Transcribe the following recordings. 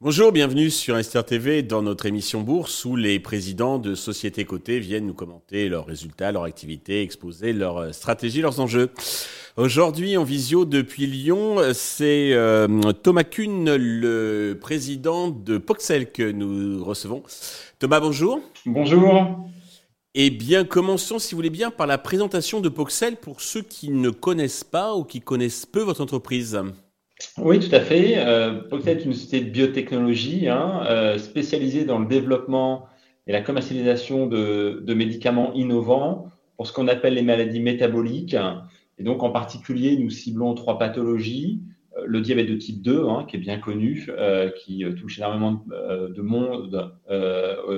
Bonjour, bienvenue sur Esther TV dans notre émission Bourse où les présidents de sociétés cotées viennent nous commenter leurs résultats, leurs activités, exposer leurs stratégies, leurs enjeux. Aujourd'hui en visio depuis Lyon, c'est euh, Thomas Kuhn, le président de Poxel que nous recevons. Thomas, bonjour. Bonjour. Eh bien, commençons, si vous voulez bien, par la présentation de Poxel pour ceux qui ne connaissent pas ou qui connaissent peu votre entreprise. Oui, tout à fait. Euh, est une société de biotechnologie hein, euh, spécialisée dans le développement et la commercialisation de, médicaments innovants pour ce qu'on appelle les maladies métaboliques. Et donc, en particulier, nous ciblons trois pathologies. Euh, le diabète de type 2, hein, qui est bien connu, euh, qui touche énormément de monde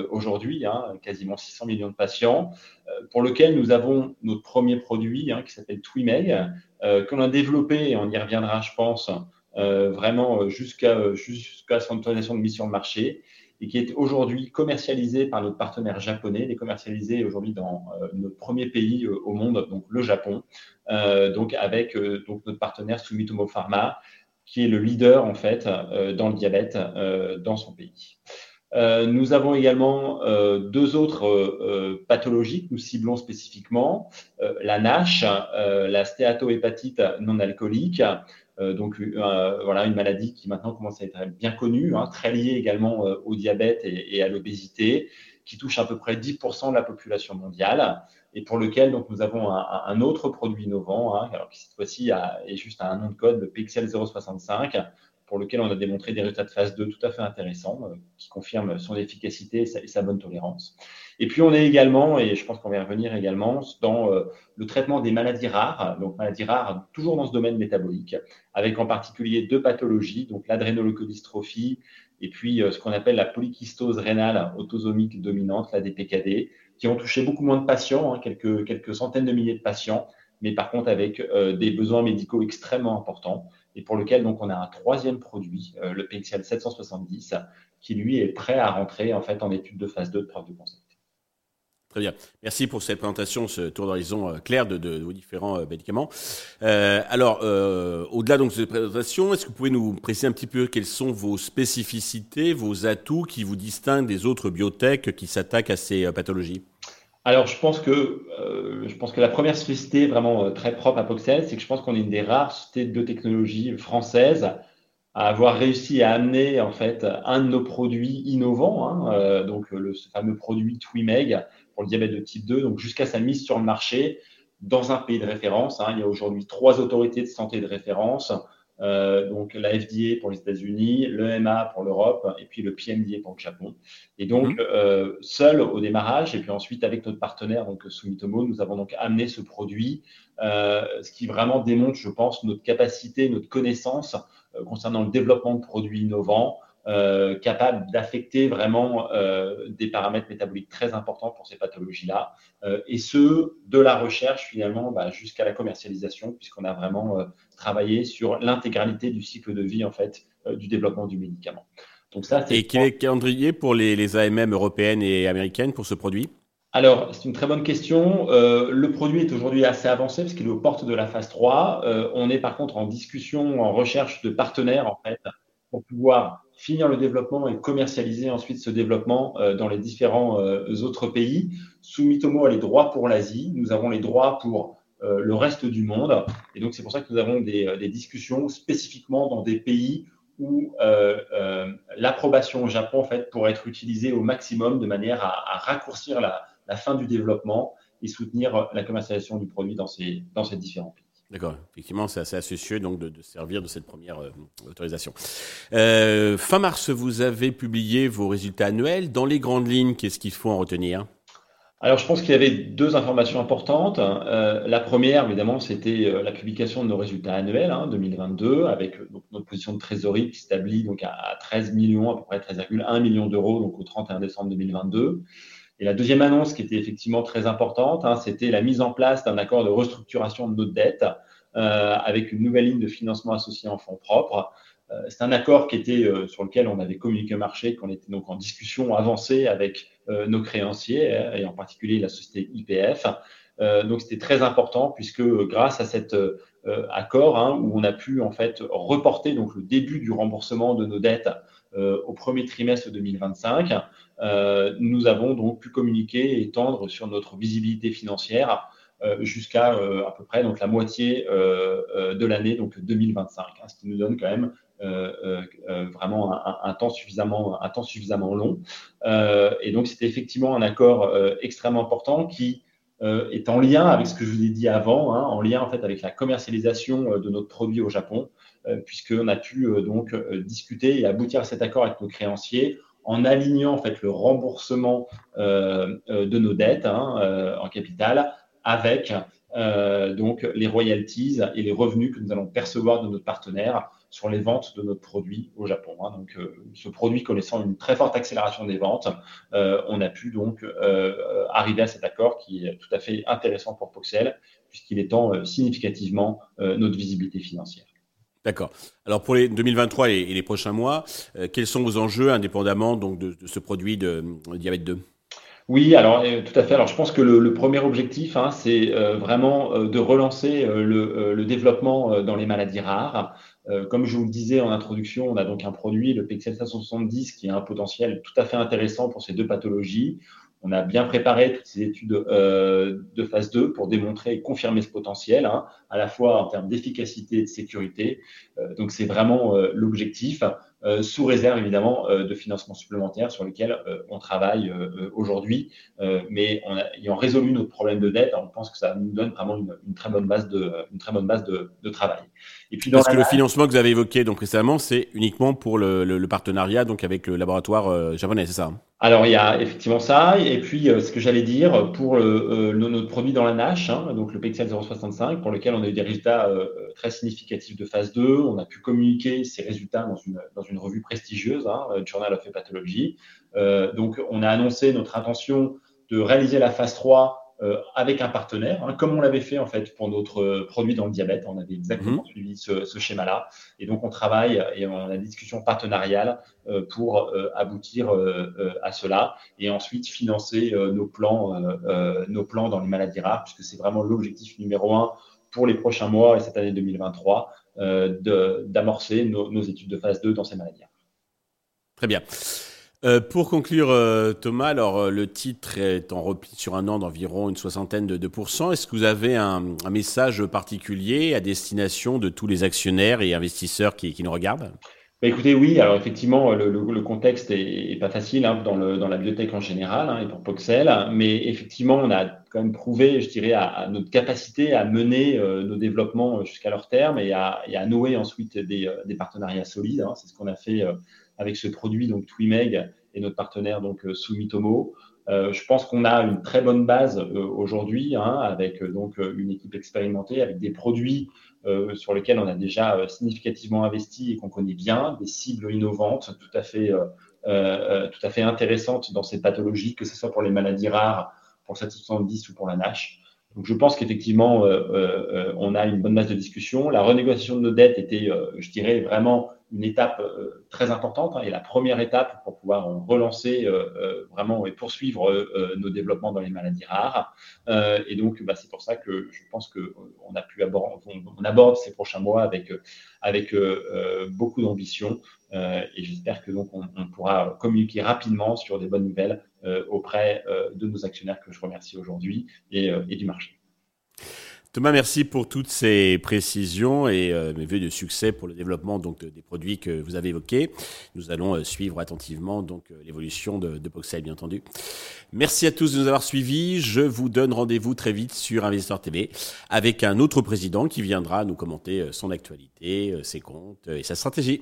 aujourd'hui, hein, quasiment 600 millions de patients, pour lequel nous avons notre premier produit qui s'appelle Twimeg, qu'on a développé, et on y reviendra, je pense, euh, vraiment euh, jusqu'à jusqu'à son autorisation de mission de marché et qui est aujourd'hui commercialisé par notre partenaire japonais, il est commercialisé aujourd'hui dans euh, notre premier pays au monde, donc le Japon, donc avec donc notre partenaire Sumitomo Pharma, qui est le leader en fait dans le diabète dans son pays. nous avons également deux autres pathologies que nous ciblons spécifiquement, la NASH, la stéatohépatite non alcoolique, euh, donc euh, voilà une maladie qui maintenant commence à être bien connue, hein, très liée également euh, au diabète et, à l'obésité, qui touche à peu près 10% de la population mondiale et pour lequel donc nous avons un, autre produit innovant, hein, alors qui cette fois-ci est juste un nom de code, le Pixel 065, pour lequel on a démontré des résultats de phase 2 tout à fait intéressants, qui confirment son efficacité et sa bonne tolérance. Et puis on est également, et je pense qu'on va y revenir également, dans euh, le traitement des maladies rares, donc maladies rares toujours dans ce domaine métabolique, avec en particulier deux pathologies, donc l'adrénoleucodystrophie et puis euh, ce qu'on appelle la polykystose rénale autosomique dominante, la DPKD, qui ont touché beaucoup moins de patients, hein, quelques, quelques centaines de milliers de patients, mais par contre avec euh, des besoins médicaux extrêmement importants et pour lequel donc on a un troisième produit, le PXL 770, qui lui est prêt à rentrer en fait en étude de phase 2 de preuve de concept. Très bien. Merci pour cette présentation, ce tour d'horizon euh, clair de, vos différents euh, médicaments. Euh, alors, au-delà donc de cette présentation, est-ce que vous pouvez nous préciser un petit peu quelles sont vos spécificités, vos atouts qui vous distinguent des autres biotech qui s'attaquent à ces pathologies? Alors, je pense que je pense que la première spécificité vraiment très propre à Poxel, c'est que je pense qu'on est une des rares sociétés de biotechnologie françaises à avoir réussi à amener en fait un de nos produits innovants, hein, donc le fameux produit Twimeg, pour le diabète de type 2, donc jusqu'à sa mise sur le marché dans un pays de référence. Hein. Il y a aujourd'hui trois autorités de santé de référence, euh, donc la FDA pour les États-Unis, l'EMA pour l'Europe et puis le PMDA pour le Japon. Et donc, mhm. euh, seul au démarrage, et puis ensuite avec notre partenaire, donc Sumitomo, nous avons donc amené ce produit, euh, ce qui vraiment démontre, je pense, notre capacité, notre connaissance concernant le développement de produits innovants, euh, capable d'affecter vraiment euh, des paramètres métaboliques très importants pour ces pathologies-là, euh, et ce, de la recherche finalement bah, jusqu'à la commercialisation, puisqu'on a vraiment travaillé sur l'intégralité du cycle de vie en fait du développement du médicament. Donc ça, et quel est le calendrier pour les, les AMM européennes et américaines pour ce produit? Alors, c'est une très bonne question. le produit est aujourd'hui assez avancé parce qu'il est aux portes de la phase 3. on est par contre en discussion, en recherche de partenaires en fait, pour pouvoir finir le développement et commercialiser ensuite ce développement euh, dans les différents euh, autres pays. Sumitomo a les droits pour l'Asie, nous avons les droits pour euh, le reste du monde. Et donc, c'est pour ça que nous avons des, discussions spécifiquement dans des pays où l'approbation au Japon en fait, pourrait être utilisée au maximum de manière à, raccourcir la, fin du développement et soutenir la commercialisation du produit dans ces différents pays. D'accord, effectivement, c'est assez astucieux donc de, servir de cette première euh, autorisation. Euh, fin mars, vous avez publié vos résultats annuels. Dans les grandes lignes, qu'est-ce qu'il faut en retenir? Alors, je pense qu'il y avait deux informations importantes. Euh, la première, évidemment, c'était la publication de nos résultats annuels hein, 2022, avec notre position de trésorerie qui s'établit donc à, 13 millions, à peu près 13,1 millions d'euros, donc au 31 décembre 2022. Et la deuxième annonce qui était effectivement très importante, hein, c'était la mise en place d'un accord de restructuration de notre dette euh, avec une nouvelle ligne de financement associée en fonds propres. c'est un accord qui était sur lequel on avait communiqué au marché, qu'on était donc en discussion avancée avec nos créanciers et en particulier la société IPF. donc c'était très important puisque grâce à cet accord hein, où on a pu en fait reporter donc le début du remboursement de nos dettes au premier trimestre 2025, nous avons donc pu communiquer et étendre sur notre visibilité financière euh, jusqu'à euh, à peu près donc la moitié euh, de l'année donc 2025, hein, ce qui nous donne quand même vraiment un, temps suffisamment, un temps suffisamment long. et donc, c'était effectivement un accord extrêmement important qui est en lien avec ce que je vous ai dit avant, hein, en lien en fait avec la commercialisation de notre produit au Japon, puisqu'on a pu donc discuter et aboutir à cet accord avec nos créanciers en alignant en fait le remboursement de nos dettes hein, en capital avec euh, donc les royalties et les revenus que nous allons percevoir de notre partenaire sur les ventes de notre produit au Japon. Hein. Donc, euh, ce produit connaissant une très forte accélération des ventes, euh, on a pu donc arriver à cet accord qui est tout à fait intéressant pour Poxel puisqu'il étend significativement notre visibilité financière. D'accord. Alors pour les 2023 et, les prochains mois, quels sont vos enjeux indépendamment donc de, ce produit de diabète 2 oui, alors euh, tout à fait. Alors je pense que le, premier objectif, hein, c'est euh, vraiment euh, de relancer le, développement dans les maladies rares. Comme je vous le disais en introduction, on a donc un produit, le Pixel 570, qui a un potentiel tout à fait intéressant pour ces deux pathologies. On a bien préparé toutes ces études de phase 2 pour démontrer et confirmer ce potentiel, hein, à la fois en termes d'efficacité et de sécurité. donc c'est vraiment l'objectif. Euh, sous réserve évidemment euh, de financements supplémentaires sur lesquels euh, on travaille aujourd'hui. mais en ayant résolu notre problème de dette, on pense que ça nous donne vraiment une, très bonne base de, une très bonne base de, travail. Et puis Parce que le financement que vous avez évoqué donc précédemment, c'est uniquement pour le, partenariat donc avec le laboratoire japonais, c'est ça hein? Alors, il y a effectivement ça. Et puis, ce que j'allais dire, pour le, notre produit dans la NASH, hein, donc le Pixel 065, pour lequel on a eu des résultats très significatifs de phase 2, on a pu communiquer ces résultats dans une, dans une revue prestigieuse, hein, euh, Journal of Hepatology. Euh, donc, on a annoncé notre intention de réaliser la phase 3 euh, avec un partenaire, hein, comme on l'avait fait en fait pour notre produit dans le diabète. On avait exactement mhm. suivi ce, schéma-là. Et donc, on travaille et on a des discussions partenariales pour aboutir à cela et ensuite financer nos, plans, nos plans dans les maladies rares, puisque c'est vraiment l'objectif numéro un pour les prochains mois et cette année 2023 euh, d'amorcer nos, études de phase 2 dans ces maladies. Très bien. Euh, pour conclure, euh, Thomas, alors le titre est en repli sur un an d'environ une soixantaine de, pourcents. Est-ce que vous avez un, message particulier à destination de tous les actionnaires et investisseurs qui, nous regardent? Bah, écoutez, oui, alors effectivement, le, contexte est, pas facile hein, dans, la biotech en général hein, et pour Poxel, mais effectivement, on a quand même prouvé, je dirais, notre capacité à mener euh, nos développements jusqu'à leur terme et à, nouer ensuite des, euh, partenariats solides. Hein. C'est ce qu'on a fait euh, avec ce produit, donc Twimeg, et notre partenaire, donc Sumitomo. je pense qu'on a une très bonne base aujourd'hui, avec donc une équipe expérimentée, avec des produits euh, sur lesquels on a déjà euh, significativement investi et qu'on connaît bien, des cibles innovantes tout à fait, euh, tout à fait intéressantes dans ces pathologies, que ce soit pour les maladies rares, pour le 770 ou pour la NASH. Donc je pense qu'effectivement, on a une bonne masse de discussion. La renégociation de nos dettes était, je dirais, vraiment une étape euh, très importante hein, et la première étape pour pouvoir relancer euh, euh, vraiment et poursuivre nos développements dans les maladies rares. et donc, bah, c'est pour ça que je pense qu'on on, aborde ces prochains mois avec, avec beaucoup d'ambition et j'espère que donc on, pourra communiquer rapidement sur des bonnes nouvelles auprès de nos actionnaires que je remercie aujourd'hui et du marché. Thomas, merci pour toutes ces précisions et euh, mes vœux de succès pour le développement donc, des produits que vous avez évoqués. Nous allons euh, suivre attentivement donc euh, l'évolution de, de bien entendu. Merci à tous de nous avoir suivis. Je vous donne rendez-vous très vite sur Investor TV avec un autre président qui viendra nous commenter son actualité, ses comptes et sa stratégie.